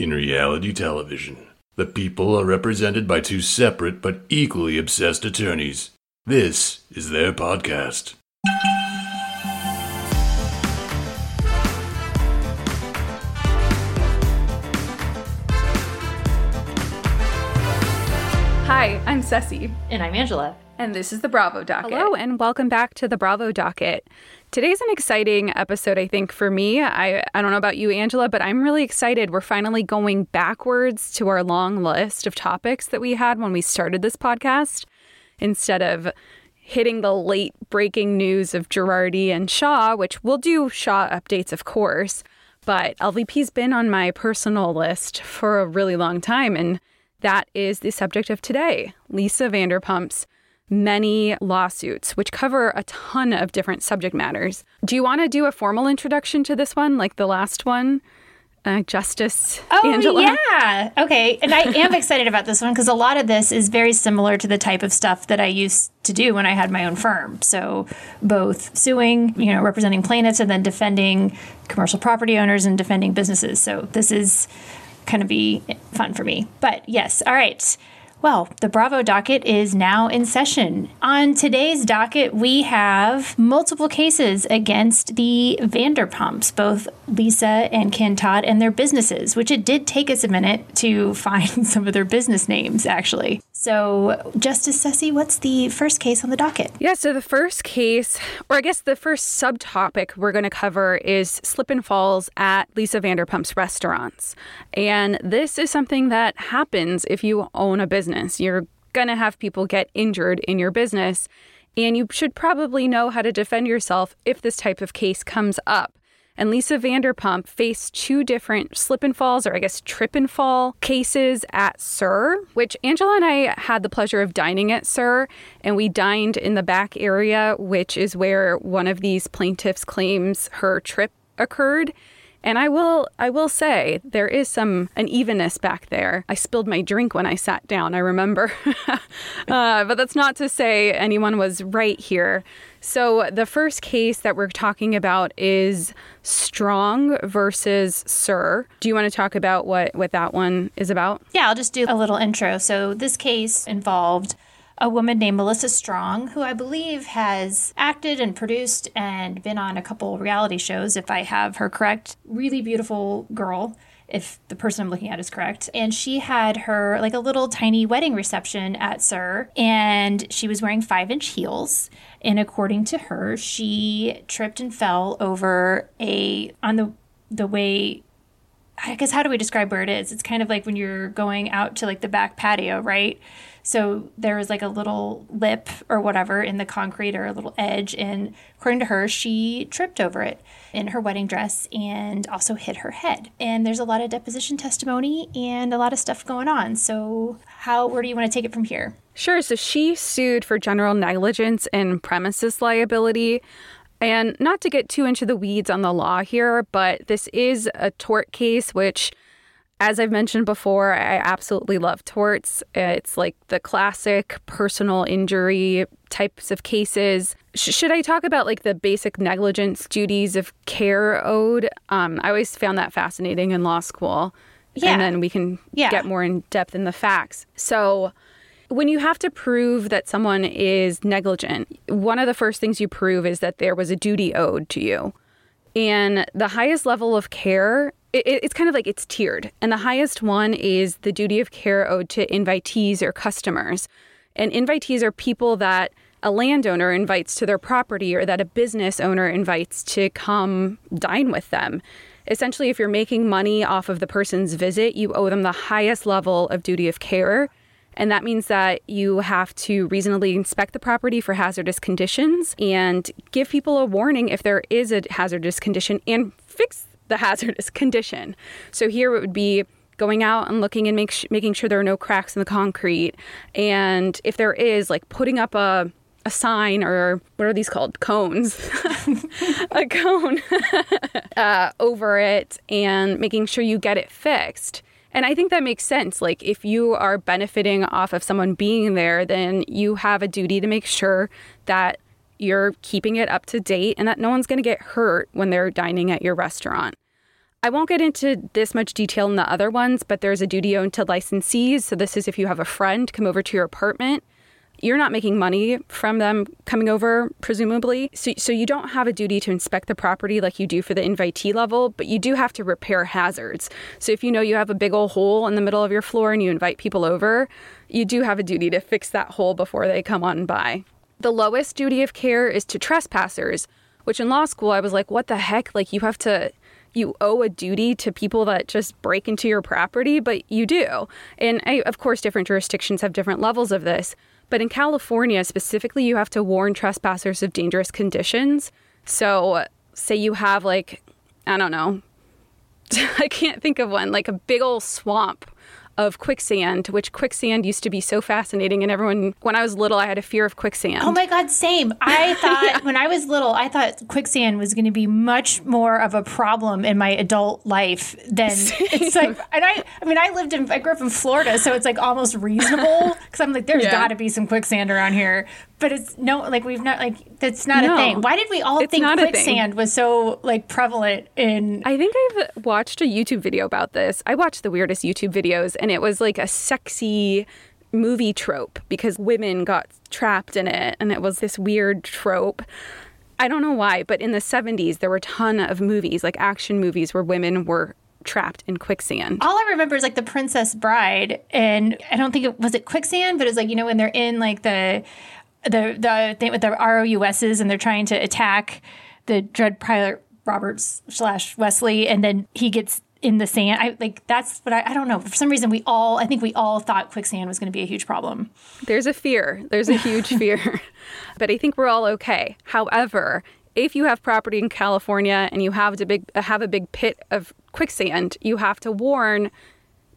In reality television, the people are represented by two separate but equally obsessed attorneys. This is their podcast. I'm Cesie, And I'm Angela. and this is the Bravo Docket. Hello, and welcome back to the Bravo Docket. Today's an exciting episode, I think, for me. I, I don't know about you, Angela, but I'm really excited. We're finally going backwards to our long list of topics that we had when we started this podcast instead of hitting the late breaking news of Girardi and Shah, which we'll do Shah updates, of course. But LVP's been on my personal list for a really long time, and that is the subject of today Lisa Vanderpump's many lawsuits, which cover a ton of different subject matters. Do you want to do a formal introduction to this one, like the last one? Uh, Justice Oh, Angela? yeah. Okay. And I am excited about this one because a lot of this is very similar to the type of stuff that I used to do when I had my own firm. So, both suing, you know, representing plaintiffs and then defending commercial property owners and defending businesses. So, this is kind of be fun for me. But yes, all right. Well, the Bravo docket is now in session. On today's docket, we have multiple cases against the Vanderpumps, both Lisa and Ken Todd, and their businesses, which it did take us a minute to find some of their business names, actually. So, Justice Cesie, what's the first case on the docket? Yeah, so the first case, or I guess the first subtopic we're going to cover is slip and falls at Lisa Vanderpump's restaurants. And this is something that happens if you own a business. You're going to have people get injured in your business, and you should probably know how to defend yourself if this type of case comes up. And Lisa Vanderpump faced two different slip and falls, or I guess trip and fall cases at SUR, which Angela and I had the pleasure of dining at SUR. And we dined in the back area, which is where one of these plaintiffs claims her trip occurred. And I will I will say there is some unevenness back there. I spilled my drink when I sat down, I remember. uh, but that's not to say anyone was right here. So the first case that we're talking about is Strong versus SUR. Do you want to talk about what, what that one is about? Yeah, I'll just do a little intro. So, this case involved a woman named Melissa Strong, who I believe has acted and produced and been on a couple reality shows, if I have her correct. Really beautiful girl, if the person I'm looking at is correct. And she had her like a little tiny wedding reception at SUR, and she was wearing five inch heels. And according to her, she tripped and fell over a on the the way I guess how do we describe where it is? It's kind of like when you're going out to like the back patio, right? So there was like a little lip or whatever in the concrete or a little edge, and according to her, she tripped over it in her wedding dress and also hit her head. And there's a lot of deposition testimony and a lot of stuff going on. So how where do you want to take it from here? Sure. So she sued for general negligence and premises liability. And not to get too into the weeds on the law here, but this is a tort case, which As I've mentioned before, I absolutely love torts. It's like the classic personal injury types of cases. Sh- should I talk about like the basic negligence duties of care owed? Um, I always found that fascinating in law school. Yeah. And then we can Yeah. get more in depth in the facts. So, when you have to prove that someone is negligent, one of the first things you prove is that there was a duty owed to you. And the highest level of care, it, it's kind of like it's tiered. And the highest one is the duty of care owed to invitees or customers. And invitees are people that a landowner invites to their property or that a business owner invites to come dine with them. Essentially, if you're making money off of the person's visit, you owe them the highest level of duty of care. And that means that you have to reasonably inspect the property for hazardous conditions and give people a warning if there is a hazardous condition and fix the hazardous condition. So here it would be going out and looking and make sh- making sure there are no cracks in the concrete. And if there is, like putting up a a sign or what are these called cones a cone uh, over it and making sure you get it fixed and I think that makes sense. Like, if you are benefiting off of someone being there, then you have a duty to make sure that you're keeping it up to date and that no one's going to get hurt when they're dining at your restaurant. I won't get into this much detail in the other ones, but there's a duty owed to licensees. So, this is if you have a friend come over to your apartment you're not making money from them coming over, presumably. So, so you don't have a duty to inspect the property like you do for the invitee level, but you do have to repair hazards. So if you know you have a big old hole in the middle of your floor and you invite people over, you do have a duty to fix that hole before they come on by. The lowest duty of care is to trespassers, which in law school I was like, what the heck? Like you have to you owe a duty to people that just break into your property, but you do. And I, of course, different jurisdictions have different levels of this. But in California specifically, you have to warn trespassers of dangerous conditions. So, say you have, like, I don't know, I can't think of one, like a big old swamp of quicksand, which quicksand used to be so fascinating. And everyone, when I was little, I had a fear of quicksand. Oh my God, same. I thought when I was little, I thought quicksand was going to be much more of a problem in my adult life than it's like. And I, I mean, I lived in, I grew up in Florida, so it's like almost reasonable because I'm like, there's Yeah. got to be some quicksand around here. But it's no, like we've not, like that's not No. a thing. Why did we all think not a thing. quicksand was so like prevalent in? I think I've watched a YouTube video about this. I watched the weirdest YouTube videos, and it was like a sexy movie trope because women got trapped in it, and it was this weird trope. I don't know why, but in the 70s, there were a ton of movies, like action movies, where women were trapped in quicksand. all I remember is like the Princess Bride, and I don't think it was it quicksand, but it's like you know when they're in like the the the thing with the ROUSs and they're trying to attack the Dread Pirate Roberts slash Wesley, and then he gets in the sand. I like that's what I, I don't know. For some reason, we all I think we all thought quicksand was going to be a huge problem. There's a fear. There's a huge fear. But I think we're all okay. However, if you have property in California and you have to big have a big pit of quicksand, you have to warn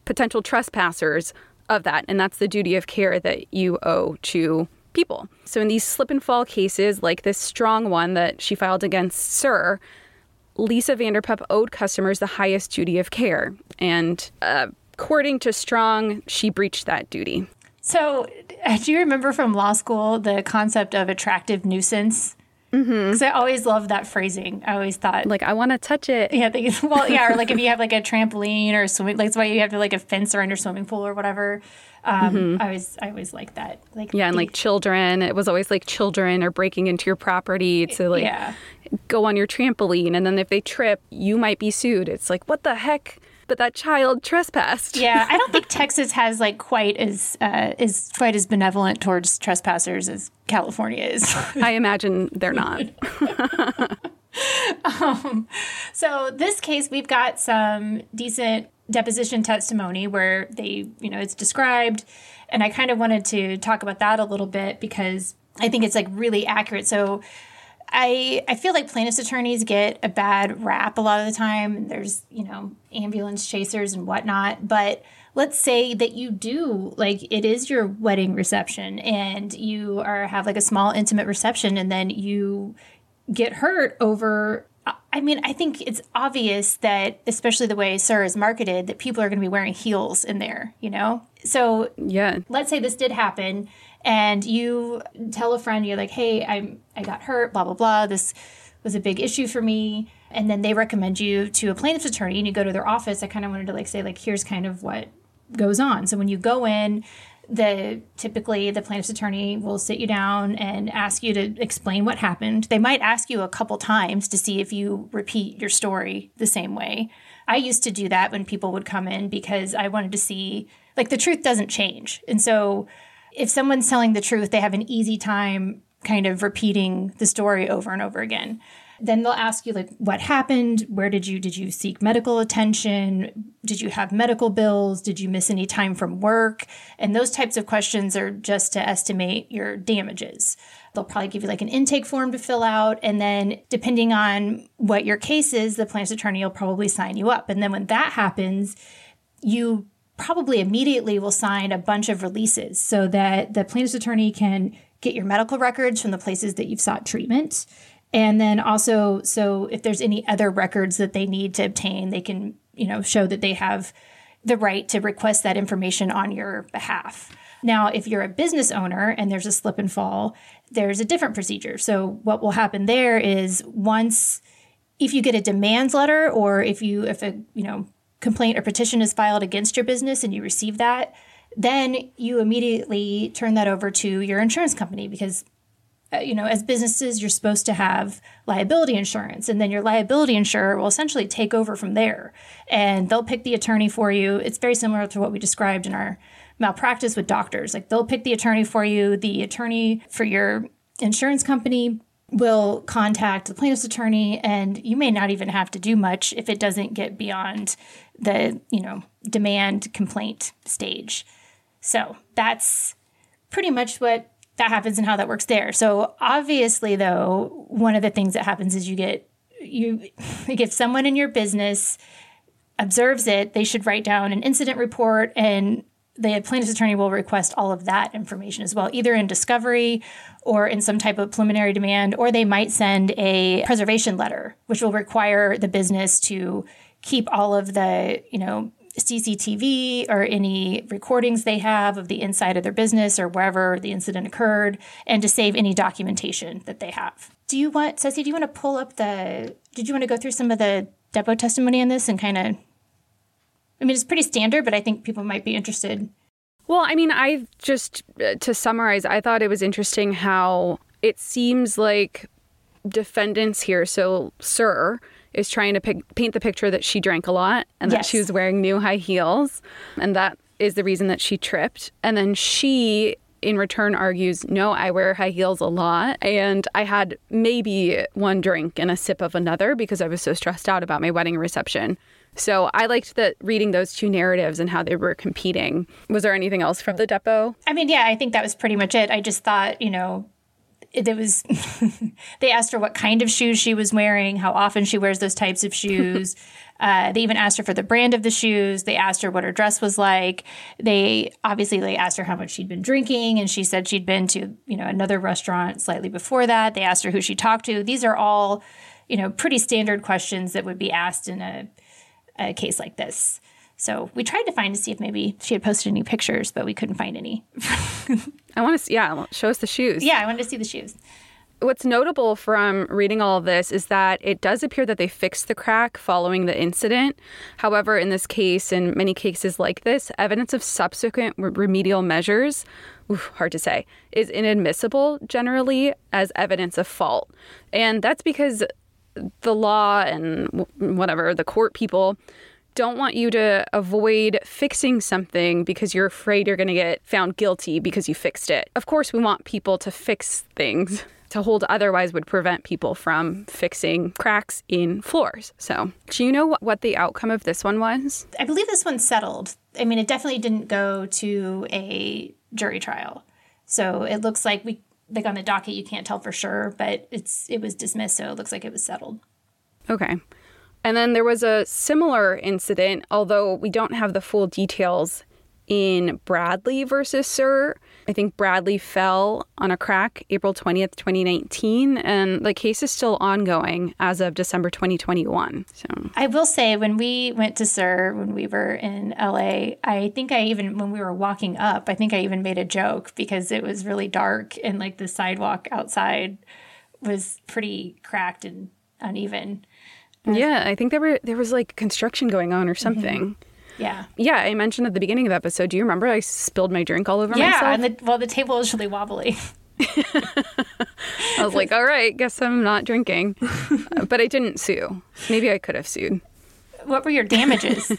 potential trespassers of that, and that's the duty of care that you owe to people. So in these slip and fall cases, like this strong one that she filed against SUR, Lisa Vanderpump owed customers the highest duty of care, and uh, according to Strong, she breached that duty. So, uh, do you remember from law school the concept of attractive nuisance? Because I always loved that phrasing. I always thought Like, I want to touch it. Yeah, they, well, yeah, or like if you have like a trampoline or swimming, like that's why you have to like a fence around your swimming pool or whatever. Um, I always, I always like that. Like, Mm-hmm. Yeah, and the- like children, it was always like children are breaking into your property to like yeah, go on your trampoline, and then if they trip, you might be sued. It's like, what the heck? But that child trespassed. yeah. I don't think Texas has like quite as uh, is quite as benevolent towards trespassers as California is. I imagine they're not. Um, so this case, we've got some decent deposition testimony where they, you know, it's described, and I kind of wanted to talk about that a little bit because I think it's like really accurate. So I I feel like plaintiffs' attorneys get a bad rap a lot of the time. There's you know ambulance chasers and whatnot, but let's say that you do like it is your wedding reception and you are have like a small intimate reception and then you get hurt over I mean, I think it's obvious that, especially the way SUR is marketed, that people are going to be wearing heels in there, you know? So, yeah. Let's say this did happen and you tell a friend, you're like, hey, I'm, I got hurt, blah, blah, blah. This was a big issue for me. And then they recommend you to a plaintiff's attorney and you go to their office. I kind of wanted to like say, like, here's kind of what goes on. So when you go in, the typically the plaintiff's attorney will sit you down and ask you to explain what happened. They might ask you a couple times to see if you repeat your story the same way. I used to do that when people would come in because I wanted to see like the truth doesn't change. And so if someone's telling the truth, they have an easy time kind of repeating the story over and over again then they'll ask you like what happened? Where did you did you seek medical attention? Did you have medical bills? Did you miss any time from work? And those types of questions are just to estimate your damages. They'll probably give you like an intake form to fill out and then depending on what your case is the plaintiff's attorney will probably sign you up. And then when that happens you probably immediately will sign a bunch of releases so that the plaintiff's attorney can get your medical records from the places that you've sought treatment and then also, so if there's any other records that they need to obtain, they can, you know, show that they have the right to request that information on your behalf. Now, if you're a business owner and there's a slip and fall, there's a different procedure. So what will happen there is once if you get a demands letter or if you if a, you know, complaint or petition is filed against your business and you receive that, then you immediately turn that over to your insurance company because Uh, you know, as businesses, you're supposed to have liability insurance, and then your liability insurer will essentially take over from there, and they'll pick the attorney for you. It's very similar to what we described in our malpractice with doctors. Like they'll pick the attorney for you. The attorney for your insurance company will contact the plaintiff's attorney, and you may not even have to do much if it doesn't get beyond the you know demand complaint stage. So that's pretty much what that happens and how that works there. So obviously though, one of the things that happens is you get you if someone in your business observes it, they should write down an incident report and the plaintiff's attorney will request all of that information as well, either in discovery or in some type of preliminary demand, or they might send a preservation letter, which will require the business to keep all of the, you know, CCTV or any recordings they have of the inside of their business or wherever the incident occurred, and to save any documentation that they have. Do you want, Cesie, do you want to pull up the, did you want to go through some of the depo testimony on this and kind of, I mean, it's pretty standard, but I think people might be interested. Well, I mean, I just, uh, to summarize, I thought it was interesting how it seems like defendants here, so SUR, is trying to pick, paint the picture that she drank a lot and yes. that she was wearing new high heels. And that is the reason that she tripped. And then she, in return, argues, No, I wear high heels a lot. And I had maybe one drink and a sip of another because I was so stressed out about my wedding reception. So I liked that reading those two narratives and how they were competing. Was there anything else from the depot? I mean, yeah, I think that was pretty much it. I just thought, you know, there was they asked her what kind of shoes she was wearing how often she wears those types of shoes. Uh, they even asked her for the brand of the shoes. They asked her what her dress was like. They obviously they asked her how much she'd been drinking and she said she'd been to you know another restaurant slightly before that. They asked her who she talked to. These are all you know pretty standard questions that would be asked in a, a case like this. So we tried to find to see if maybe she had posted any pictures, but we couldn't find any. I want to see, yeah, show us the shoes. Yeah, I wanted to see the shoes. What's notable from reading all of this is that it does appear that they fixed the crack following the incident. However, in this case, and many cases like this, evidence of subsequent remedial measures, oof, hard to say, is inadmissible generally as evidence of fault. And that's because the law and whatever, the court people don't want you to avoid fixing something because you're afraid you're going to get found guilty because you fixed it. Of course, we want people to fix things. To hold otherwise would prevent people from fixing cracks in floors. So, do you know what the outcome of this one was? I believe this one settled. I mean, it definitely didn't go to a jury trial. So it looks like we like on the docket you can't tell for sure, but it's it was dismissed, so it looks like it was settled. Okay. And then there was a similar incident, although we don't have the full details in Bradley versus SUR. I think Bradley fell on a crack April 20th, 2019, and the case is still ongoing as of December 2021. So I will say, when we went to SUR, when we were in LA, I think I even, when we were walking up, I think I even made a joke because it was really dark and like the sidewalk outside was pretty cracked and uneven. Yeah, I think there were there was like construction going on or something. Yeah. Yeah, I mentioned at the beginning of the episode. Do you remember I spilled my drink all over Yeah. myself? And the, well, the table was really wobbly. I was like, all right, guess I'm not drinking. Uh, but I didn't sue. Maybe I could have sued. what were your damages?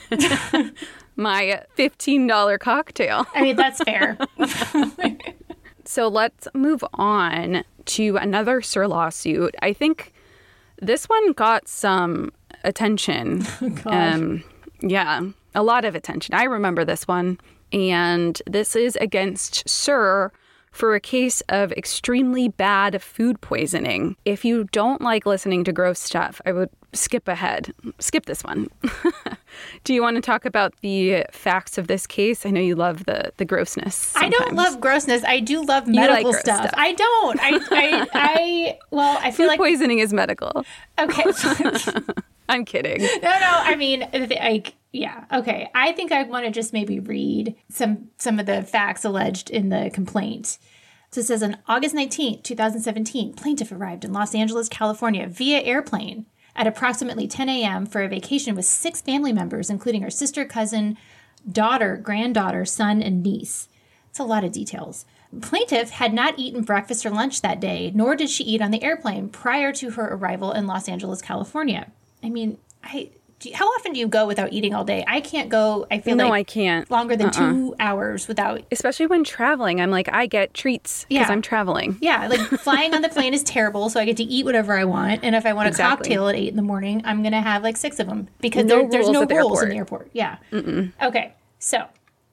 My $15 cocktail. I mean, that's fair. So let's move on to another SUR lawsuit. I think this one got some attention. um, yeah, a lot of attention. I remember this one. And this is against SUR for a case of extremely bad food poisoning. If you don't like listening to gross stuff, I would skip ahead. Skip this one. Do you want to talk about the facts of this case? I know you love the the grossness. I don't love grossness. I do love medical gross stuff. stuff. I don't. I, I, I, well, I feel food like, poisoning is medical. okay. I'm kidding. No, no. I mean, like, yeah. Okay. I think I want to just maybe read some some of the facts alleged in the complaint. So it says on August 19th, 2017, plaintiff arrived in Los Angeles, California via airplane at approximately 10 a.m. for a vacation with six family members, including her sister, cousin, daughter, granddaughter, son, and niece. It's a lot of details. Plaintiff had not eaten breakfast or lunch that day, nor did she eat on the airplane prior to her arrival in Los Angeles, California. I mean, I do how often do you go without eating all day? I can't go. I feel No, like I can't. longer than uh-uh. two hours without. Especially when traveling, I'm like, I get treats because Yeah. I'm traveling. Yeah, like flying on the plane is terrible, so I get to eat whatever I want. And if I want a cocktail at eight in the morning, I'm gonna have like six of them because No there, there's no the rules in the airport. Yeah. Okay. So,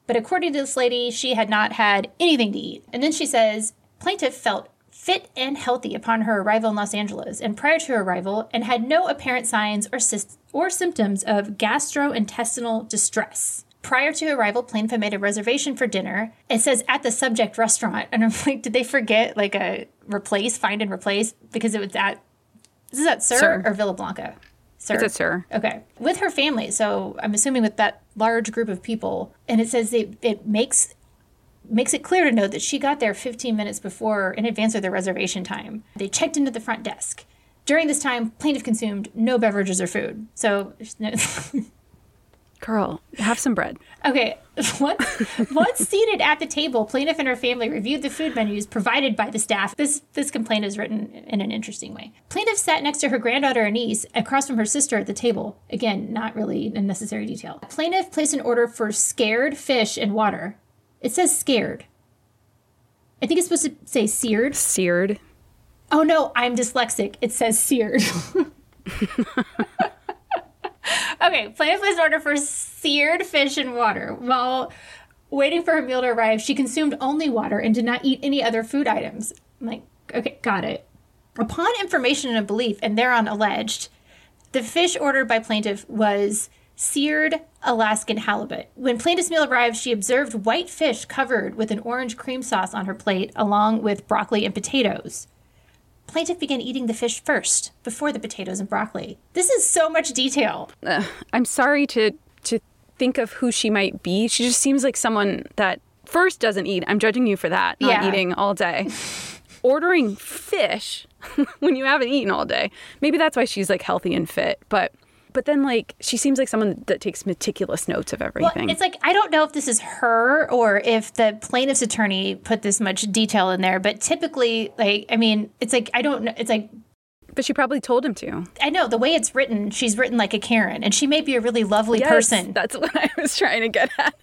but according to this lady, she had not had anything to eat. And then she says plaintiff felt fit and healthy upon her arrival in Los Angeles and prior to her arrival and had no apparent signs or sys- or symptoms of gastrointestinal distress. Prior to arrival, plaintiff made a reservation for dinner. It says at the subject restaurant, and I'm like, did they forget like a replace, find and replace because it was at this is at SUR, SUR. or Villa Blanca? SUR. It's at SUR. Okay. With her family. So I'm assuming with that large group of people. And it says it, it makes makes it clear to note that she got there 15 minutes before in advance of the reservation time. They checked into the front desk. During this time, plaintiff consumed no beverages or food. So no Girl, have some bread. Okay, once, once seated at the table, plaintiff and her family reviewed the food menus provided by the staff. This this complaint is written in an interesting way. Plaintiff sat next to her granddaughter and niece, across from her sister at the table. Again, not really a necessary detail. Plaintiff placed an order for scared fish and water. It says scared. I think it's supposed to say seared. Seared. Oh no, I'm dyslexic. It says seared. okay, plaintiff placed order for seared fish and water. While waiting for her meal to arrive, she consumed only water and did not eat any other food items. I'm like, okay, got it. Upon information and belief, and thereon alleged, the fish ordered by plaintiff was seared Alaskan halibut. When plaintiff's meal arrived, she observed white fish covered with an orange cream sauce on her plate, along with broccoli and potatoes. Plaintiff began eating the fish first, before the potatoes and broccoli. This is so much detail. I'm sorry to to think of who she might be. She just seems like someone that first doesn't eat. I'm judging you for that, not Yeah. eating all day. Ordering fish when you haven't eaten all day. Maybe that's why she's like healthy and fit, but but then like she seems like someone that takes meticulous notes of everything. Well, it's like I don't know if this is her or if the plaintiff's attorney put this much detail in there, but typically, like, I mean, it's like I don't know. It's like but she probably told him to. I know the way it's written. She's written like a Karen, and she may be a really lovely Yes, person. That's what I was trying to get at.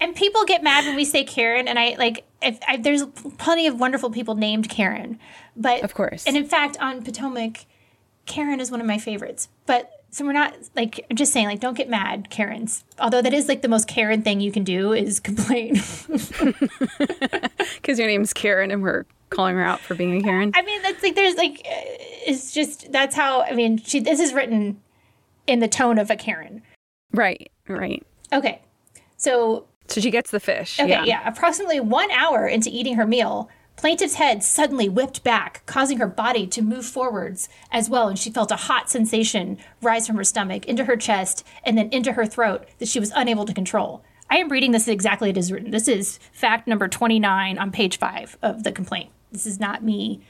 and people get mad when we say Karen, and I like if I, there's plenty of wonderful people named Karen, but Of course. and in fact on Potomac, Karen is one of my favorites. But so we're not like I'm just saying like don't get mad, Karens. Although that is like the most Karen thing you can do is complain. Because your name's Karen and we're calling her out for being a Karen. I mean that's like there's like uh, it's just that's how I mean she this is written in the tone of a Karen. right, right. Okay, so So she gets the fish. Okay, yeah. yeah. Approximately one hour into eating her meal, plaintiff's head suddenly whipped back, causing her body to move forwards as well, and she felt a hot sensation rise from her stomach into her chest and then into her throat that she was unable to control. I am reading this exactly as it is written. This is fact number 29 on page 5 of the complaint. This is not me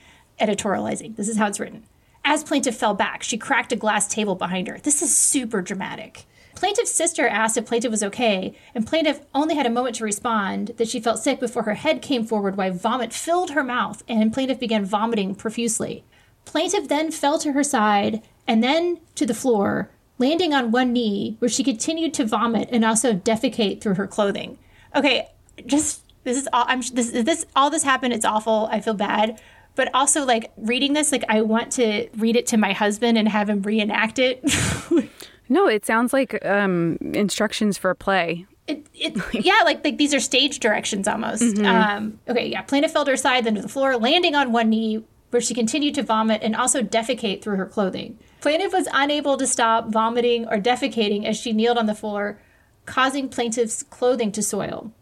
editorializing. This is how it's written. As plaintiff fell back, she cracked a glass table behind her. This is super dramatic. Plaintiff's sister asked if plaintiff was okay, and plaintiff only had a moment to respond that she felt sick before her head came forward while vomit filled her mouth, and plaintiff began vomiting profusely. Plaintiff then fell to her side and then to the floor, landing on one knee, where she continued to vomit and also defecate through her clothing. Okay, just this is all I'm this this all this happened. It's awful. I feel bad. But also like reading this, like I want to read it to my husband and have him reenact it. No, it sounds like um, instructions for a play. it, it yeah, like like these are stage directions almost. Um, okay, yeah. Plaintiff fell to her side, then to the floor, landing on one knee, where she continued to vomit and also defecate through her clothing. Plaintiff was unable to stop vomiting or defecating as she kneeled on the floor, causing plaintiff's clothing to soil.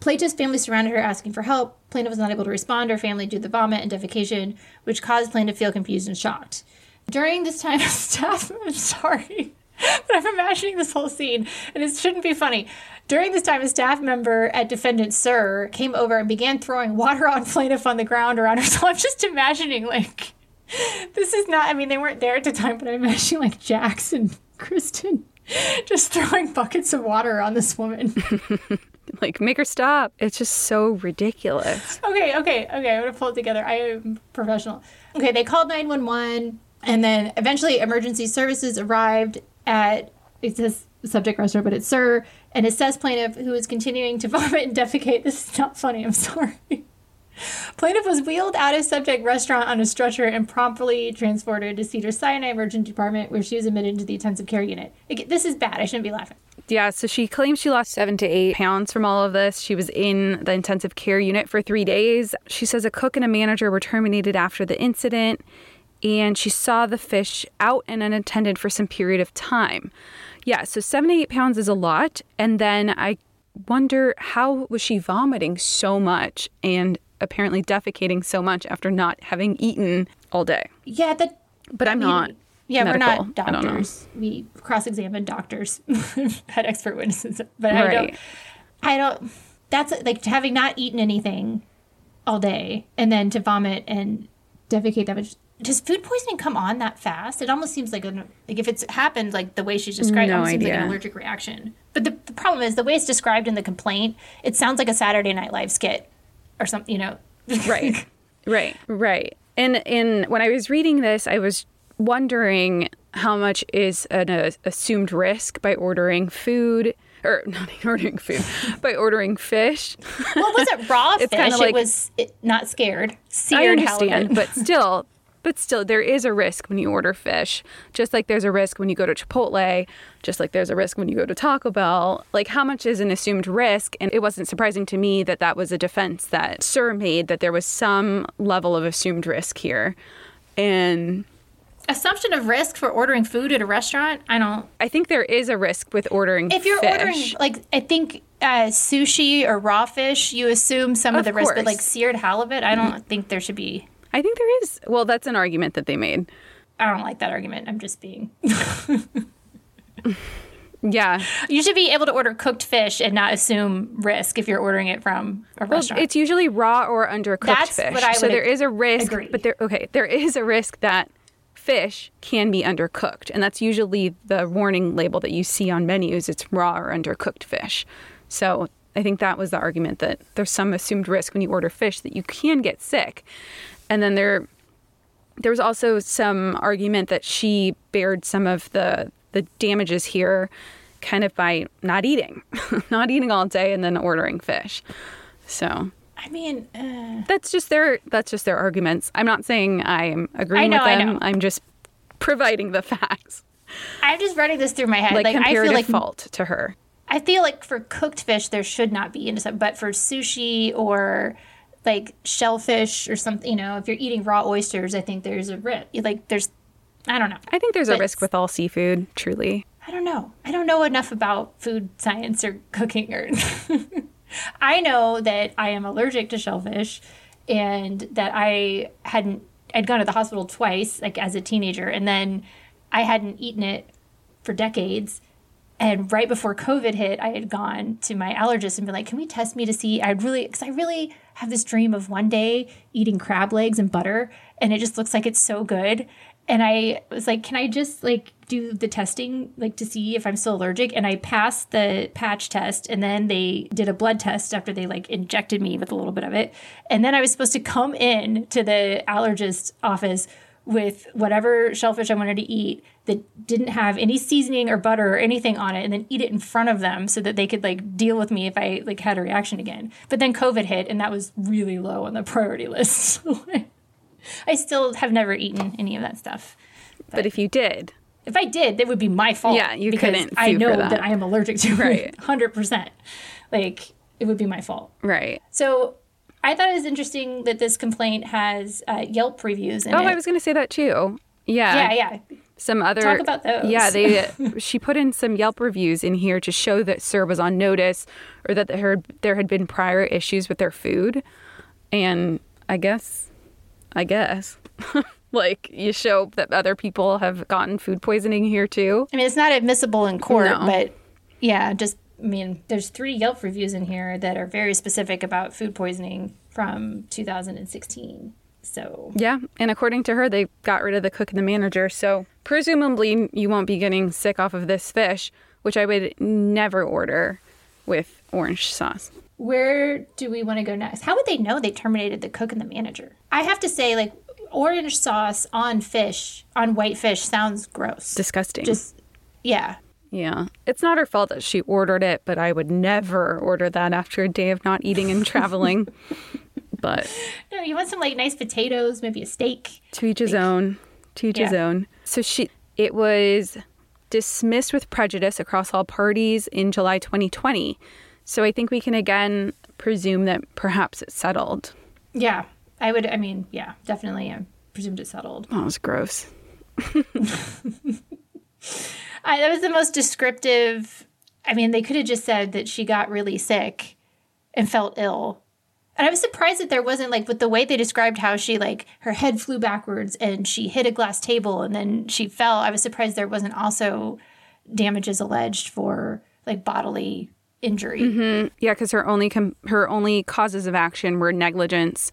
Plaintiff's family surrounded her asking for help. Plaintiff was not able to respond her family due to the vomit and defecation, which caused plaintiff to feel confused and shocked. During this time, staff, I'm sorry, but I'm imagining this whole scene, and it shouldn't be funny. During this time, a staff member at defendant SUR came over and began throwing water on plaintiff on the ground around her. So I'm just imagining, like, this is not, I mean, they weren't there at the time, but I'm imagining, like, Jax and Kristen just throwing buckets of water on this woman. Like, make her stop. It's just so ridiculous. Okay, okay, okay. I'm gonna pull it together. I am professional. Okay, they called 911, and then eventually emergency services arrived at it says subject restaurant, but it's SUR, and it says plaintiff who is continuing to vomit and defecate. This is not funny. I'm sorry. Plaintiff was wheeled out of subject restaurant on a stretcher and promptly transported to Cedar Sinai Emergency Department, where she was admitted to the intensive care unit. This is bad. I shouldn't be laughing. Yeah, so she claims she lost seven to eight pounds from all of this. She was in the intensive care unit for three days. She says a cook and a manager were terminated after the incident, and she saw the fish out and unattended for some period of time. Yeah, so seven to eight pounds is a lot. And then I wonder how was she vomiting so much and apparently defecating so much after not having eaten all day. Yeah, that. But I'm I mean, not. Yeah, we're not I don't know. doctors. We cross-examine doctors, had expert witnesses, but I don't. I don't. That's like having not eaten anything all day and then to vomit and defecate that much. Does food poisoning come on that fast? It almost seems like an like if it's happened like the way she's described, it No almost seems like an allergic reaction. But the, the problem is the way it's described in the complaint. It sounds like a Saturday Night Live skit or something. You know, right right right and and when i was reading this i was wondering how much is an uh, assumed risk by ordering food or not ordering food by ordering fish Well, was it raw It's fish? like- it was it, not scared. i understand halibut. but still but still there is a risk when you order fish just like there's a risk when you go to chipotle just like there's a risk when you go to taco bell like how much is an assumed risk and it wasn't surprising to me that that was a defense that SUR made that there was some level of assumed risk here and assumption of risk for ordering food at a restaurant. I don't. I think there is a risk with ordering food. If you're fish. ordering like I think uh, sushi or raw fish, you assume some of, Of the risk, but like seared halibut, I don't think there should be. I think there is. Well, that's an argument that they made. I don't like that argument. I'm just being. Yeah. You should be able to order cooked fish and not assume risk if you're ordering it from a Well, restaurant. it's usually raw or undercooked That's fish. what I so there is a risk, agree. but there okay, there is a risk that fish can be undercooked, and that's usually the warning label that you see on menus. It's raw or undercooked fish. So I think that was the argument that there's some assumed risk when you order fish that you can get sick, and then there there was also some argument that she bared some of the the damages here kind of by not eating not eating all day and then ordering fish. So I mean, uh, that's just their that's just their arguments. I'm not saying i'm agreeing I know, with I them. know. i'm just providing the facts. I'm just running this through my head. like, Like, I feel like fault to her. I feel like for cooked fish there should not be but for sushi or like shellfish or something, you know, if you're eating raw oysters, I think there's a risk. Like there's, I don't know. i think there's a risk with all seafood truly I don't know. I don't know enough about food science or cooking or. I know that I am allergic to shellfish and that I hadn't I'd gone to the hospital twice like as a teenager and then I hadn't eaten it for decades and right before COVID hit, I had gone to my allergist and been like, "Can we test me to see?" I'd really, because I really have this dream of one day eating crab legs and butter, and it just looks like it's so good. And I was like, "Can I just like do the testing, like to see if I'm still allergic?" And I passed the patch test, and then they did a blood test after they like injected me with a little bit of it, and then I was supposed to come in to the allergist office with whatever shellfish I wanted to eat that didn't have any seasoning or butter or anything on it and then eat it in front of them so that they could like deal with me if I like had a reaction again. But then COVID hit and that was really low on the priority list. So I still have never eaten any of that stuff. But, but if you did, if I did, that would be my fault. Yeah, you because couldn't. I know that. that I am allergic to right. it, hundred percent. Like it would be my fault. Right. So I thought it was interesting that this complaint has uh, Yelp reviews in oh, it. I was going to say that too. Yeah. Yeah, yeah. Some other talk about those. Yeah, they she put in some Yelp reviews in here to show that SUR was on notice or that there there had been prior issues with their food, and I guess, I guess. like you show that other people have gotten food poisoning here too. I mean, it's not admissible in court, No. but yeah, just I mean, there's three Yelp reviews in here that are very specific about food poisoning from 2016. So Yeah, and according to her, they got rid of the cook and the manager. So presumably, you won't be getting sick off of this fish, which I would never order with orange sauce. where do we want to go next? How would they know they terminated the cook and the manager? I have to say, like orange sauce on fish on white fish sounds gross. Disgusting. Just yeah, yeah, it's not her fault that she ordered it, but I would never order that after a day of not eating and traveling. but no, you want some like nice potatoes, maybe a steak. to each his own. To each his own. So she, it was dismissed with prejudice across all parties in July 2020. So I think we can again presume that perhaps it settled. Yeah, I would. I mean, yeah, definitely. I presumed it settled. Oh, it was gross. I, that was the most descriptive. I mean, they could have just said that she got really sick and felt ill. And I was surprised that there wasn't like with the way they described how she like her head flew backwards and she hit a glass table and then she fell. I was surprised there wasn't also damages alleged for like bodily injury. Mm-hmm. Yeah, because her only com- her only causes of action were negligence,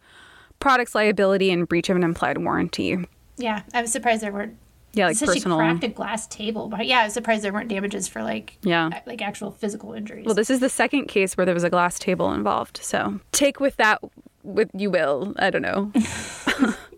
products liability, and breach of an implied warranty. Yeah, I was surprised there weren't. Yeah, like personal. she cracked a glass table, but yeah, I was surprised there weren't damages for like Yeah. Uh, like actual physical injuries. Well, this is the second case where there was a glass table involved. So take with that with you will. I don't know.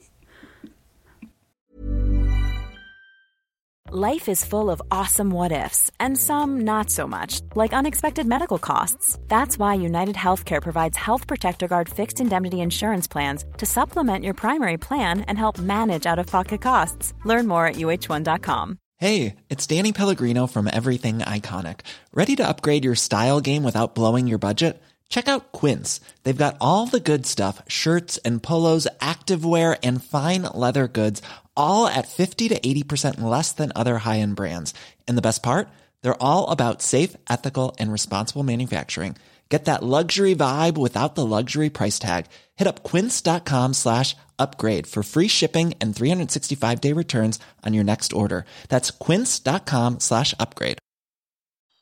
Life is full of awesome what ifs, and some not so much, like unexpected medical costs. That's why United Healthcare provides Health Protector Guard fixed indemnity insurance plans to supplement your primary plan and help manage out of pocket costs. Learn more at uh1.com. Hey, it's Danny Pellegrino from Everything Iconic. Ready to upgrade your style game without blowing your budget? Check out Quince. They've got all the good stuff shirts and polos, activewear, and fine leather goods, all at 50 to 80% less than other high end brands. And the best part? They're all about safe, ethical, and responsible manufacturing. Get that luxury vibe without the luxury price tag. Hit up quince.com slash upgrade for free shipping and 365 day returns on your next order. That's quince.com slash upgrade.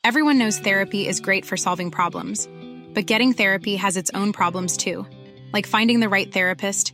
Everyone knows therapy is great for solving problems, but getting therapy has its own problems too, like finding the right therapist,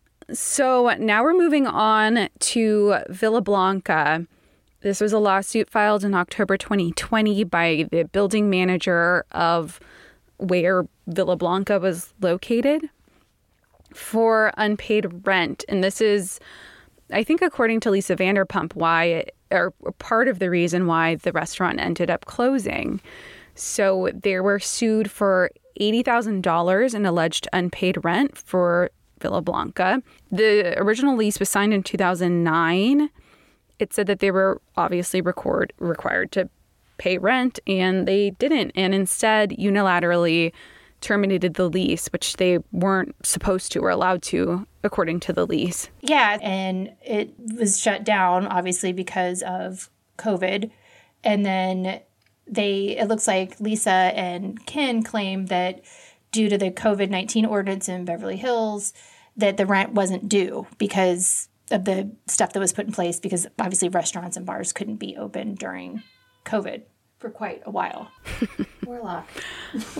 So now we're moving on to Villa Blanca. This was a lawsuit filed in October 2020 by the building manager of where Villa Blanca was located for unpaid rent. And this is, I think, according to Lisa Vanderpump, why, or part of the reason why the restaurant ended up closing. So they were sued for $80,000 in alleged unpaid rent for Villa Blanca. The original lease was signed in 2009. It said that they were obviously record, required to pay rent, and they didn't, and instead unilaterally terminated the lease, which they weren't supposed to or allowed to according to the lease. Yeah, and it was shut down obviously because of COVID. And then they it looks like Lisa and Ken claim that due to the COVID-19 ordinance in Beverly Hills that the rent wasn't due because of the stuff that was put in place because obviously restaurants and bars couldn't be open during COVID for quite a while. Warlock.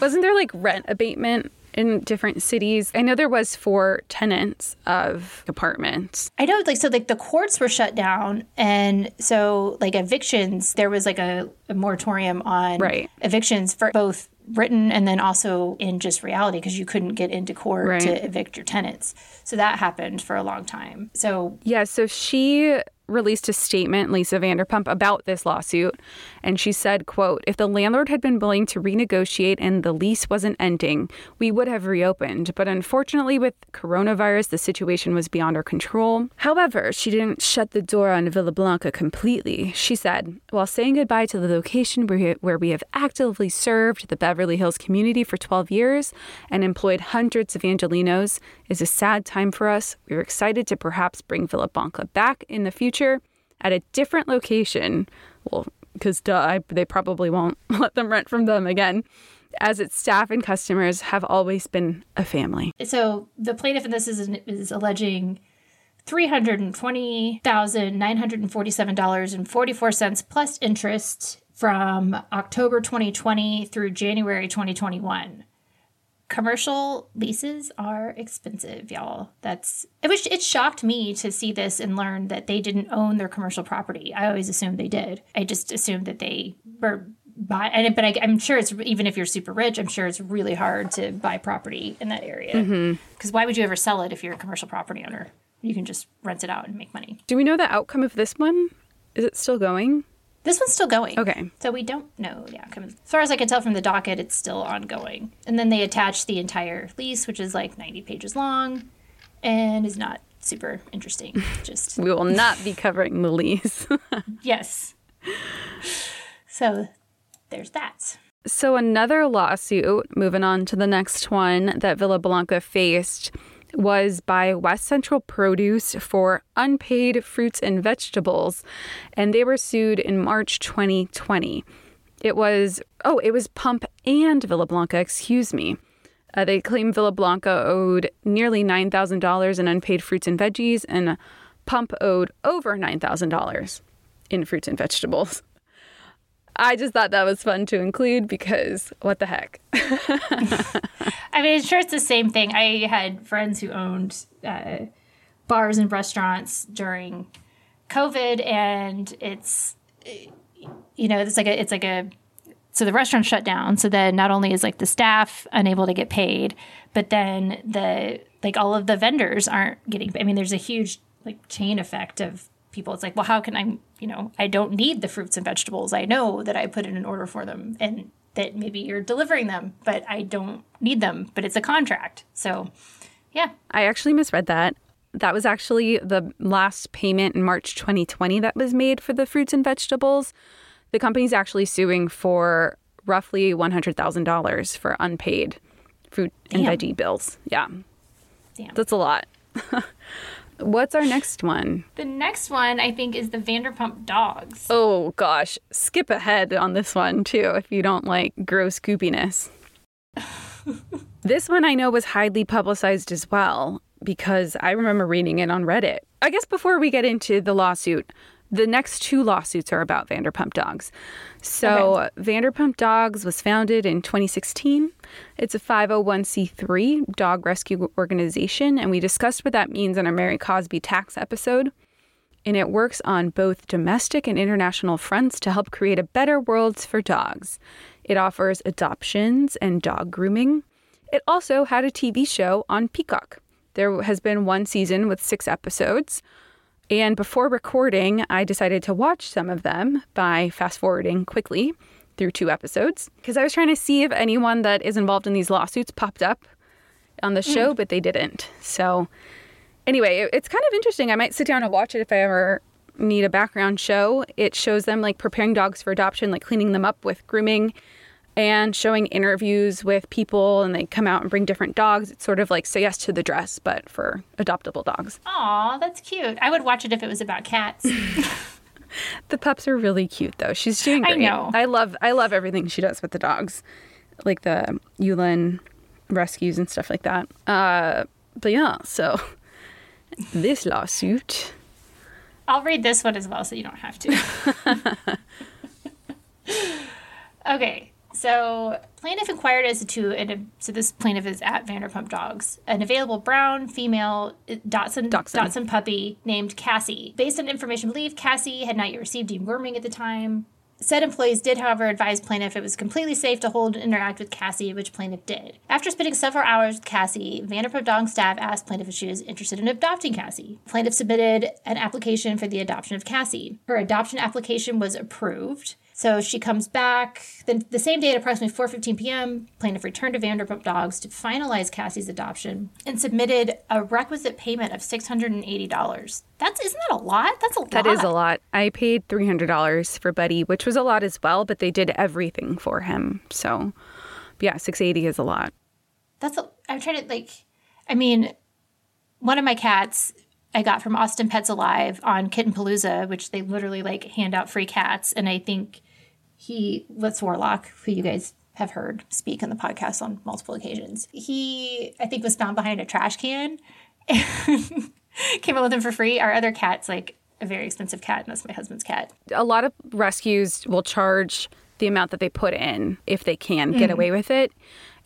Wasn't there like rent abatement in different cities? I know there was for tenants of apartments. I know, like, so like the courts were shut down, and so like evictions, there was like a, a moratorium on Right. evictions for both written and then also in just reality because you couldn't get into court Right. to evict your tenants. So that happened for a long time. So Yeah, so she released a statement, Lisa Vanderpump, about this lawsuit, and she said, quote, if the landlord had been willing to renegotiate and the lease wasn't ending, we would have reopened. But unfortunately, with coronavirus, the situation was beyond our control. However, she didn't shut the door on Villa Blanca completely. She said, while saying goodbye to the location where we have actively served the Beverly Hills community for 12 years and employed hundreds of Angelenos, is a sad time for us. We're excited to perhaps bring Villa Blanca back in the future at a different location. Well, because duh, I, they probably won't let them rent from them again, as its staff and customers have always been a family. so the plaintiff in this is is alleging three hundred and twenty thousand nine hundred and forty seven dollars and forty four cents plus interest from October twenty twenty through January twenty twenty one. Commercial leases are expensive, y'all. That's it was it shocked me to see this and learn that they didn't own their commercial property. I always assumed they did. I just assumed that they were buy and but I, I'm sure it's even if you're super rich, I'm sure it's really hard to buy property in that area. Mm-hmm. Because why would you ever sell it if you're a commercial property owner? You can just rent it out and make money. Do we know the outcome of this one? Is it still going? This one's still going. Okay. So we don't know outcome. As far as I can tell from the docket, it's still ongoing. And then they attach the entire lease, which is like 90 pages long and is not super interesting. Just, We will not be covering the lease. yes. So there's that. So, another lawsuit, moving on to the next one that Villa Blanca faced, was by West Central Produce for unpaid fruits and vegetables. And they were sued in March 2020. It was, oh, it was Pump and Villa Blanca, excuse me. Uh, they claim Villa Blanca owed nearly $9,000 in unpaid fruits and veggies, and Pump owed over $9,000 in fruits and vegetables. I just thought that was fun to include because what the heck? I mean, sure, it's the same thing. I had friends who owned uh, bars and restaurants during COVID, and it's you know it's like a it's like a so the restaurant shut down. So then not only is like the staff unable to get paid, but then the like all of the vendors aren't getting. I mean, there's a huge like chain effect of people. It's like, well, how can I? You know, I don't need the fruits and vegetables. I know that I put in an order for them, and that maybe you're delivering them, but I don't need them. But it's a contract, so yeah. I actually misread that. That was actually the last payment in March 2020 that was made for the fruits and vegetables. The company's actually suing for roughly $100,000 for unpaid fruit and Damn. veggie bills. Yeah. Damn. That's a lot. What's our next one? The next one I think is the Vanderpump Dogs. Oh gosh, skip ahead on this one too if you don't like gross goopiness. this one I know was highly publicized as well because I remember reading it on Reddit. I guess before we get into the lawsuit, the next two lawsuits are about Vanderpump Dogs. So, okay. Vanderpump Dogs was founded in 2016. It's a 501c3 dog rescue organization, and we discussed what that means in our Mary Cosby tax episode. And it works on both domestic and international fronts to help create a better world for dogs. It offers adoptions and dog grooming. It also had a TV show on Peacock. There has been one season with six episodes. And before recording, I decided to watch some of them by fast forwarding quickly through two episodes because I was trying to see if anyone that is involved in these lawsuits popped up on the show, mm. but they didn't. So, anyway, it's kind of interesting. I might sit down and watch it if I ever need a background show. It shows them like preparing dogs for adoption, like cleaning them up with grooming and showing interviews with people and they come out and bring different dogs. It's sort of like say yes to the dress, but for adoptable dogs. Aw, that's cute. I would watch it if it was about cats. the pups are really cute though. She's doing great. I know. I love I love everything she does with the dogs. Like the Yulin rescues and stuff like that. Uh but yeah, so this lawsuit. I'll read this one as well so you don't have to. okay. So plaintiff inquired as to an, so this plaintiff is at Vanderpump Dogs, an available brown female uh, Dotson Dachshund. Dotson puppy named Cassie. Based on information believed, Cassie had not yet received deworming at the time. Said employees did, however, advise plaintiff it was completely safe to hold and interact with Cassie, which plaintiff did. After spending several hours with Cassie, Vanderpump Dog staff asked plaintiff if she was interested in adopting Cassie. Plaintiff submitted an application for the adoption of Cassie. Her adoption application was approved. So she comes back. Then the same day at approximately 4:15 p.m., plaintiff returned to Vanderpump Dogs to finalize Cassie's adoption and submitted a requisite payment of $680. That's isn't that a lot? That's a lot. That is a lot. I paid $300 for Buddy, which was a lot as well, but they did everything for him. So, yeah, 680 is a lot. That's a, I'm trying to like I mean, one of my cats I got from Austin Pets Alive on Kitten Palooza, which they literally like hand out free cats. And I think he Let's Warlock, who you guys have heard speak on the podcast on multiple occasions. He, I think, was found behind a trash can and came up with him for free. Our other cat's like a very expensive cat, and that's my husband's cat. A lot of rescues will charge the amount that they put in if they can get mm. away with it.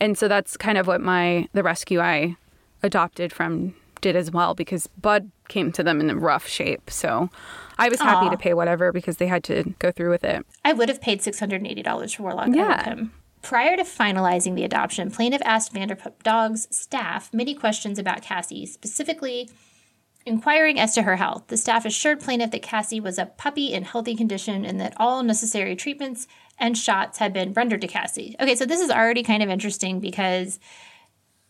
And so that's kind of what my the rescue I adopted from did as well because Bud came to them in a rough shape. So I was happy Aww. to pay whatever because they had to go through with it. I would have paid $680 for Warlock. Yeah. him. Prior to finalizing the adoption, plaintiff asked Vanderpump Dogs staff many questions about Cassie, specifically inquiring as to her health. The staff assured plaintiff that Cassie was a puppy in healthy condition and that all necessary treatments and shots had been rendered to Cassie. Okay, so this is already kind of interesting because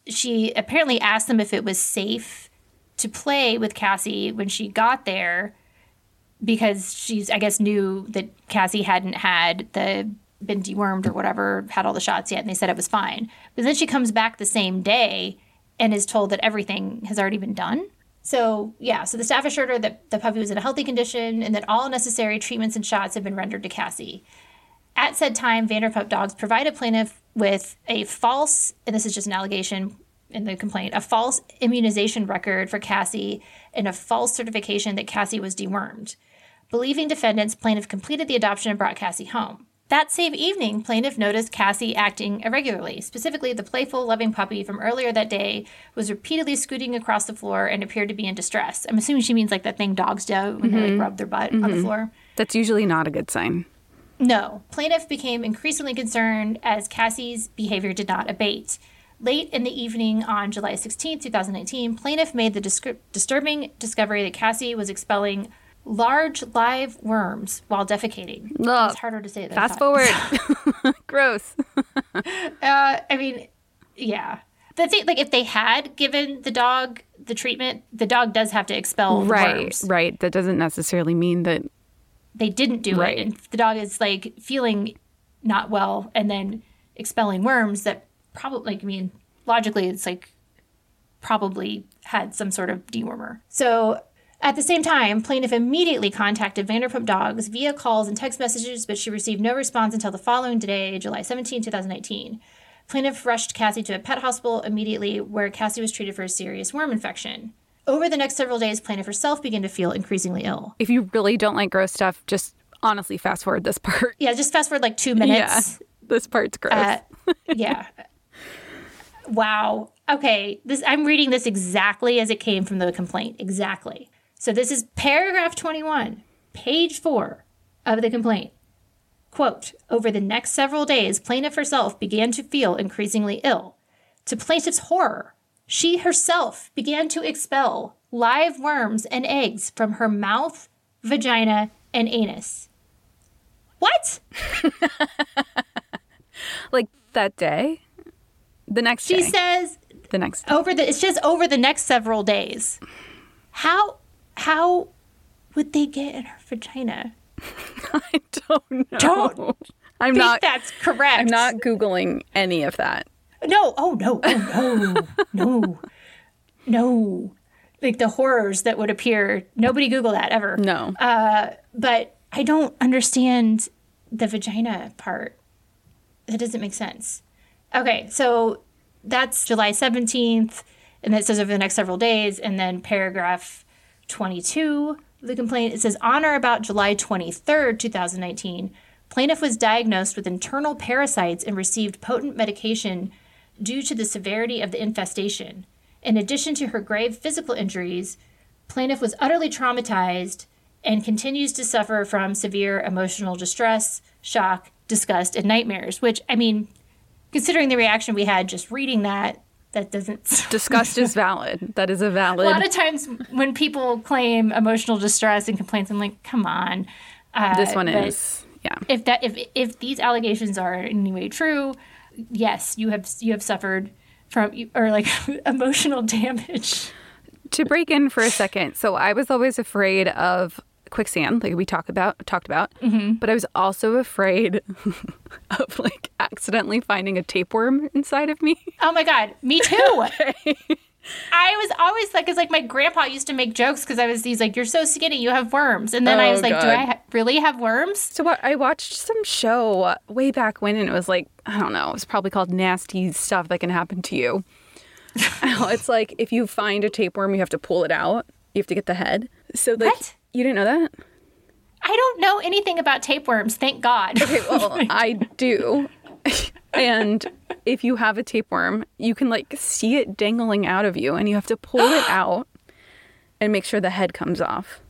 she apparently asked them if it was safe to play with Cassie when she got there because she's I guess knew that Cassie hadn't had the been dewormed or whatever, had all the shots yet, and they said it was fine. But then she comes back the same day and is told that everything has already been done. So yeah, so the staff assured her that the puppy was in a healthy condition and that all necessary treatments and shots had been rendered to Cassie. At said time, Vanderpump Dogs provided plaintiff with a false, and this is just an allegation, in the complaint a false immunization record for Cassie and a false certification that Cassie was dewormed. Believing defendants, plaintiff completed the adoption and brought Cassie home. That same evening, plaintiff noticed Cassie acting irregularly. Specifically, the playful, loving puppy from earlier that day was repeatedly scooting across the floor and appeared to be in distress. I'm assuming she means like that thing dogs do when mm-hmm. they like mm-hmm. rub their butt mm-hmm. on the mm-hmm. floor. That's usually not a good sign. No. Plaintiff became increasingly concerned as Cassie's behavior did not abate. Late in the evening on July 16, 2019, plaintiff made the disc- disturbing discovery that Cassie was expelling large live worms while defecating. Ugh. It's harder to say. Than Fast forward. Gross. uh, I mean, yeah. The thing, like, if they had given the dog the treatment, the dog does have to expel right, worms. Right. That doesn't necessarily mean that they didn't do right. it, and the dog is like feeling not well and then expelling worms that probably like I mean logically it's like probably had some sort of dewormer. So at the same time, plaintiff immediately contacted Vanderpump Dogs via calls and text messages, but she received no response until the following day, July 17, 2019. Plaintiff rushed Cassie to a pet hospital immediately, where Cassie was treated for a serious worm infection. Over the next several days, plaintiff herself began to feel increasingly ill. If you really don't like gross stuff, just honestly fast forward this part. Yeah, just fast forward like two minutes. Yeah, this part's gross. Uh, yeah. Wow. Okay, this I'm reading this exactly as it came from the complaint. Exactly. So this is paragraph 21, page 4 of the complaint. Quote, over the next several days, plaintiff herself began to feel increasingly ill. To plaintiff's horror, she herself began to expel live worms and eggs from her mouth, vagina, and anus. What? like that day? The next She day. says the next day. over the it's just over the next several days. How how would they get in her vagina? I don't know. Don't I'm think not that's correct. I'm not googling any of that. No, oh no, oh no, no, no. Like the horrors that would appear. Nobody Google that ever. No. Uh, but I don't understand the vagina part. That doesn't make sense. Okay, so that's July 17th, and it says over the next several days, and then paragraph 22 of the complaint, it says on or about July 23rd, 2019, plaintiff was diagnosed with internal parasites and received potent medication due to the severity of the infestation. In addition to her grave physical injuries, plaintiff was utterly traumatized and continues to suffer from severe emotional distress, shock, disgust, and nightmares. Which, I mean, considering the reaction we had just reading that, that doesn't. Disgust is valid. That is a valid. a lot of times when people claim emotional distress and complaints, I'm like, come on. Uh, this one is. Yeah. If that if if these allegations are in any way true, yes, you have you have suffered from or like emotional damage. to break in for a second, so I was always afraid of quicksand, like we talk about talked about, Mm-hmm. but I was also afraid of like accidentally finding a tapeworm inside of me. Oh my god, me too. I was always like, it's like my grandpa used to make jokes because I was, he's like, you're so skinny, you have worms. And then I Oh, was like, do I ha- really have worms? So what, I watched some show way back when, and it was like I don't know, it was probably called nasty stuff that can happen to you. Oh, it's like if you find a tapeworm, you have to pull it out. You have to get the head. So like, What? You didn't know that? I don't know anything about tapeworms, thank God. Okay, well, I do. and if you have a tapeworm, you can like see it dangling out of you and you have to pull it out and make sure the head comes off.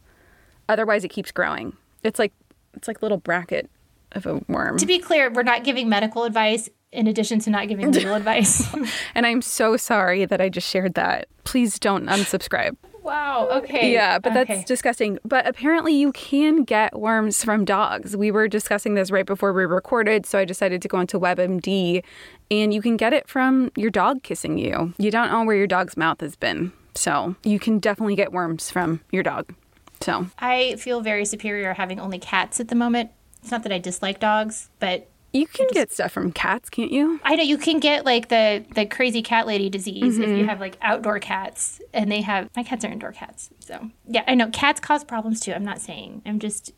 Otherwise it keeps growing. It's like it's like a little bracket of a worm. to be clear, we're not giving medical advice in addition to not giving legal advice. And I'm so sorry that I just shared that. Please don't unsubscribe. Wow, okay. Yeah, but Okay. that's disgusting. But apparently, you can get worms from dogs. We were discussing this right before we recorded, so I decided to go into WebMD, and you can get it from your dog kissing you. You don't know where your dog's mouth has been, so you can definitely get worms from your dog. So I feel very superior having only cats at the moment. It's not that I dislike dogs, but you can get stuff from cats, can't you? I know you can get like the the crazy cat lady disease if Mm-hmm. you have like outdoor cats and they have my cats are indoor cats. So yeah, I know cats cause problems too. I'm not saying. I'm just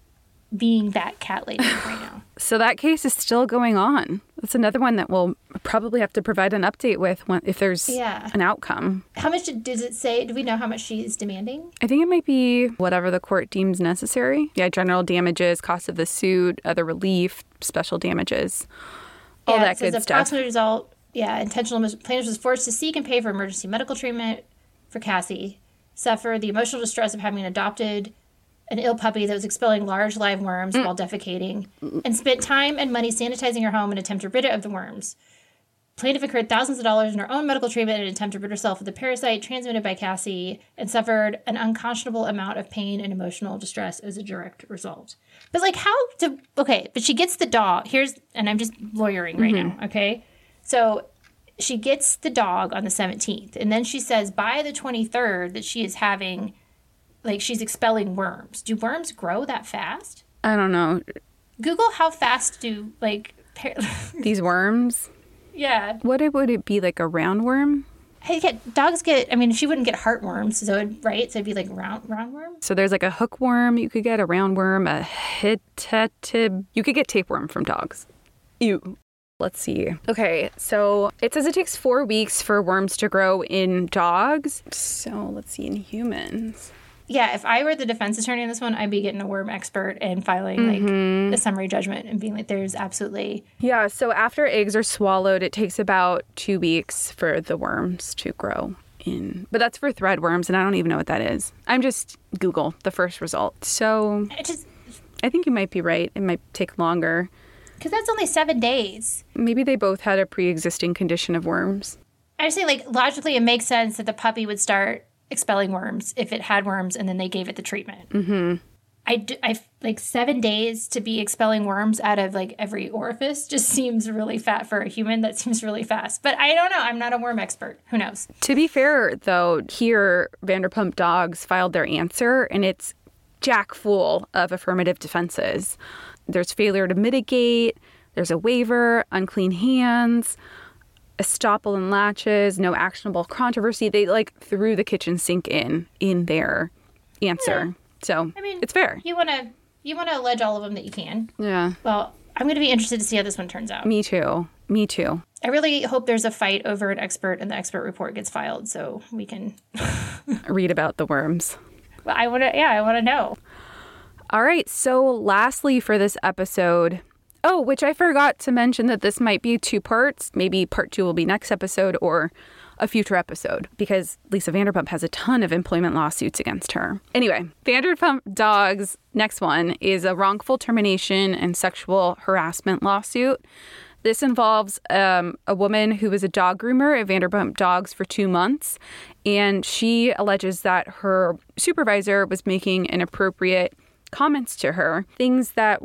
being that cat lady right now. So that case is still going on. That's another one that we'll probably have to provide an update with when, if there's Yeah. an outcome. How much does it say? Do we know how much she's demanding? I think it might be whatever the court deems necessary. Yeah, general damages, cost of the suit, other relief, special damages, all yeah, that good stuff. approximate result. Yeah, intentional mis- plaintiff was forced to seek and pay for emergency medical treatment for Cassie. Suffered the emotional distress of having adopted an ill puppy that was expelling large live worms Mm. while defecating, and spent time and money sanitizing her home in an attempt to rid it of the worms. Plaintiff incurred thousands of dollars in her own medical treatment in an attempt to rid herself of the parasite transmitted by Cassie and suffered an unconscionable amount of pain and emotional distress as a direct result. But like how to okay, but she gets the dog. Here's and I'm just lawyering right mm-hmm. now, okay? So she gets the dog on the 17th and then she says by the 23rd that she is having like she's expelling worms. Do worms grow that fast? I don't know. Google how fast do like par- These worms. Yeah. What it- would it be like a roundworm? Hey, get dogs get. I mean, she wouldn't get heartworms, so it, right? So it'd be like round roundworm. So there's like a hookworm you could get, a roundworm, a hydatid. You could get tapeworm from dogs. Ew. Let's see. Okay, so it says it takes four weeks for worms to grow in dogs. So let's see in humans. Yeah, if I were the defense attorney in this one, I'd be getting a worm expert and filing like mm-hmm. a summary judgment and being like, "There's absolutely Yeah, so after eggs are swallowed, it takes about two weeks for the worms to grow in. But that's for thread worms, and I don't even know what that is. I'm just Google the first result. So it just I think you might be right. It might take longer. because that's only seven days." Maybe they both had a pre existing condition of worms. I just think like logically, it makes sense that the puppy would start expelling worms if it had worms, and then they gave it the treatment. Mm-hmm. I, d- I like seven days to be expelling worms out of like every orifice just seems really fat for a human. That seems really fast, but I don't know. I'm not a worm expert. Who knows? To be fair, though, here Vanderpump Dogs filed their answer, and it's jack full of affirmative defenses. There's failure to mitigate, there's a waiver, unclean hands, estoppel and laches, no actionable controversy. They like threw the kitchen sink in in their answer. So I mean, it's fair. You want to you want to allege all of them that you can. Yeah. Well, I'm going to be interested to see how this one turns out. Me too. Me too. I really hope there's a fight over an expert and the expert report gets filed so we can. Read about the worms. Well, I want to. Yeah, I want to know. All right. So, lastly, for this episode, oh, which I forgot to mention that this might be two parts. Maybe part two will be next episode or a future episode because Lisa Vanderpump has a ton of employment lawsuits against her. Anyway, Vanderpump Dogs' next one is a wrongful termination and sexual harassment lawsuit. This involves um, a woman who was a dog groomer at Vanderpump Dogs for two months, and she alleges that her supervisor was making inappropriate comments to her, things that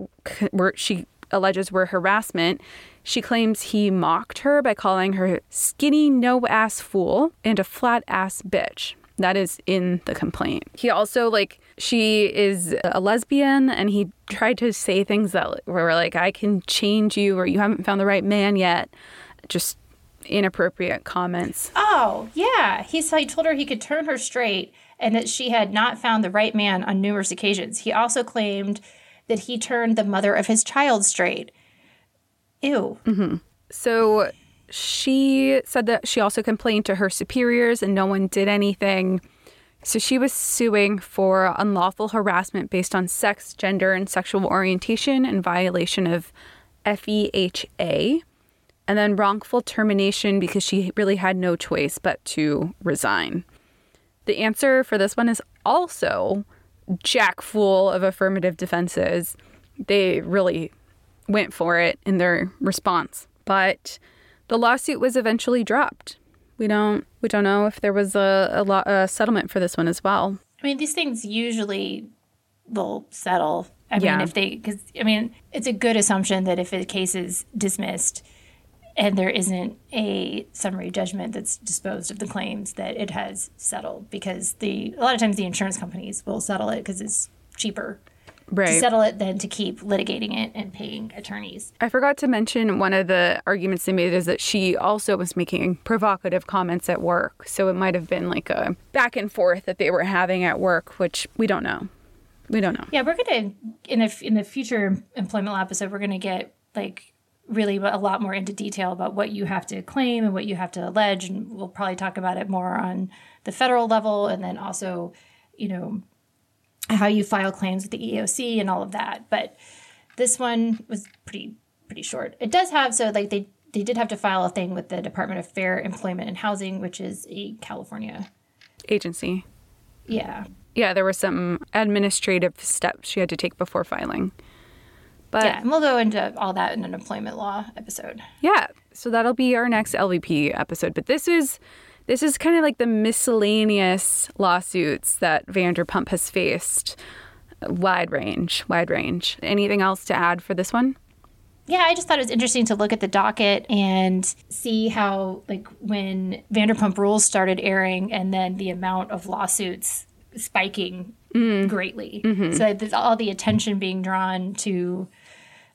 were she alleges were harassment. She claims he mocked her by calling her skinny no ass fool and a flat ass bitch. That is in the complaint. He also like she is a lesbian and he tried to say things that were like I can change you or you haven't found the right man yet. Just inappropriate comments. Oh, yeah. He said he told her he could turn her straight and that she had not found the right man on numerous occasions. He also claimed that he turned the mother of his child straight. Ew. Mm-hmm. So she said that she also complained to her superiors and no one did anything. So she was suing for unlawful harassment based on sex, gender, and sexual orientation in violation of FEHA. And then wrongful termination because she really had no choice but to resign. The answer for this one is also jack full of affirmative defenses. They really went for it in their response. But the lawsuit was eventually dropped. We don't we don't know if there was a a, lo- a settlement for this one as well. I mean, these things usually they'll settle. I Yeah. mean, if they, because, I mean, it's a good assumption that if a case is dismissed and there isn't a summary judgment that's disposed of the claims, that it has settled because the, a lot of times the insurance companies will settle it because it's cheaper to settle it than to keep litigating it and paying attorneys. I forgot to mention one of the arguments they made is that she also was making provocative comments at work. So it might have been like a back and forth that they were having at work, which we don't know. We don't know. Yeah, we're gonna in the in the future employment law episode, we're gonna get like really a lot more into detail about what you have to claim and what you have to allege, and we'll probably talk about it more on the federal level, and then also, you know, how you file claims with the EEOC and all of that. But this one was pretty pretty short. It does have so like they they did have to file a thing with the Department of Fair Employment and Housing, which is a California. Agency. Yeah, Yeah, there were some administrative steps she had to take before filing. But yeah, and we'll go into all that in an employment law episode. Yeah, so that'll be our next LVP episode. But this is this is kind of like the miscellaneous lawsuits that Vanderpump has faced. Wide range, wide range. Anything else to add for this one? Yeah, I just thought it was interesting to look at the docket and see how, like, when Vanderpump Rules started airing and then the amount of lawsuits spiking mm. greatly. Mm-hmm. So there's all the attention being drawn to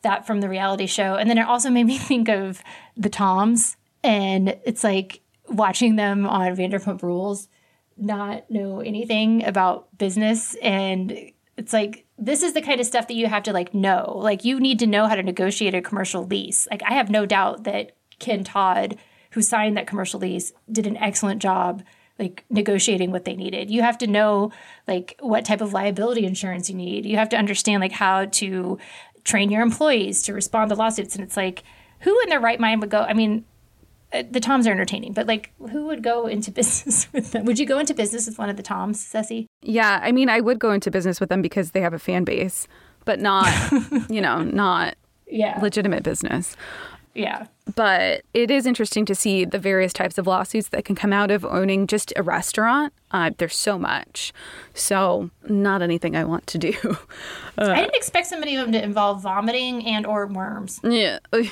that from the reality show. And then it also made me think of the Toms. And it's like watching them on Vanderpump Rules not know anything about business and it's like this is the kind of stuff that you have to like know. Like you need to know how to negotiate a commercial lease. Like I have no doubt that Ken Todd, who signed that commercial lease, did an excellent job like negotiating what they needed. You have to know like what type of liability insurance you need. You have to understand like how to train your employees to respond to lawsuits and it's like who in their right mind would go I mean uh, the Toms are entertaining, but like, who would go into business with them? Would you go into business with one of the Toms, Cesie? Yeah, I mean, I would go into business with them because they have a fan base, but not, you know, not yeah. legitimate business. Yeah. But it is interesting to see the various types of lawsuits that can come out of owning just a restaurant. Uh, there's so much. So, not anything I want to do. Uh, I didn't expect some of them to involve vomiting and or worms. Yeah.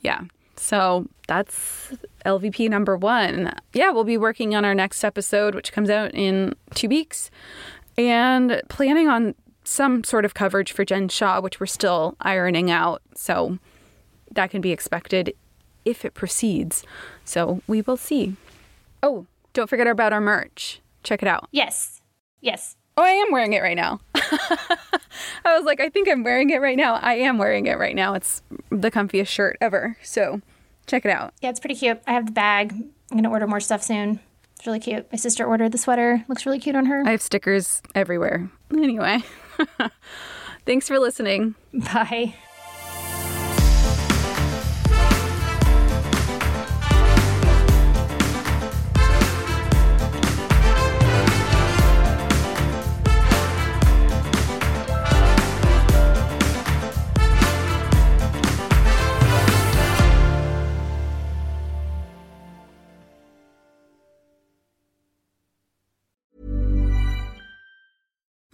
Yeah. So that's LVP number one. Yeah, we'll be working on our next episode, which comes out in two weeks, and planning on some sort of coverage for Jen Shah, which we're still ironing out. So that can be expected if it proceeds. So we will see. Oh, don't forget about our merch. Check it out. Yes. Yes. Oh, I am wearing it right now. I was like, I think I'm wearing it right now. I am wearing it right now. It's the comfiest shirt ever. So check it out. Yeah, it's pretty cute. I have the bag. I'm going to order more stuff soon. It's really cute. My sister ordered the sweater. Looks really cute on her. I have stickers everywhere. Anyway, thanks for listening. Bye.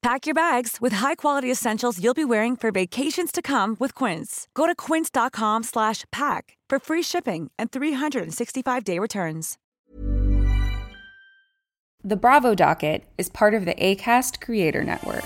Pack your bags with high-quality essentials you'll be wearing for vacations to come with Quince. Go to quince.com slash pack for free shipping and 365-day returns. The Bravo Docket is part of the Acast Creator Network.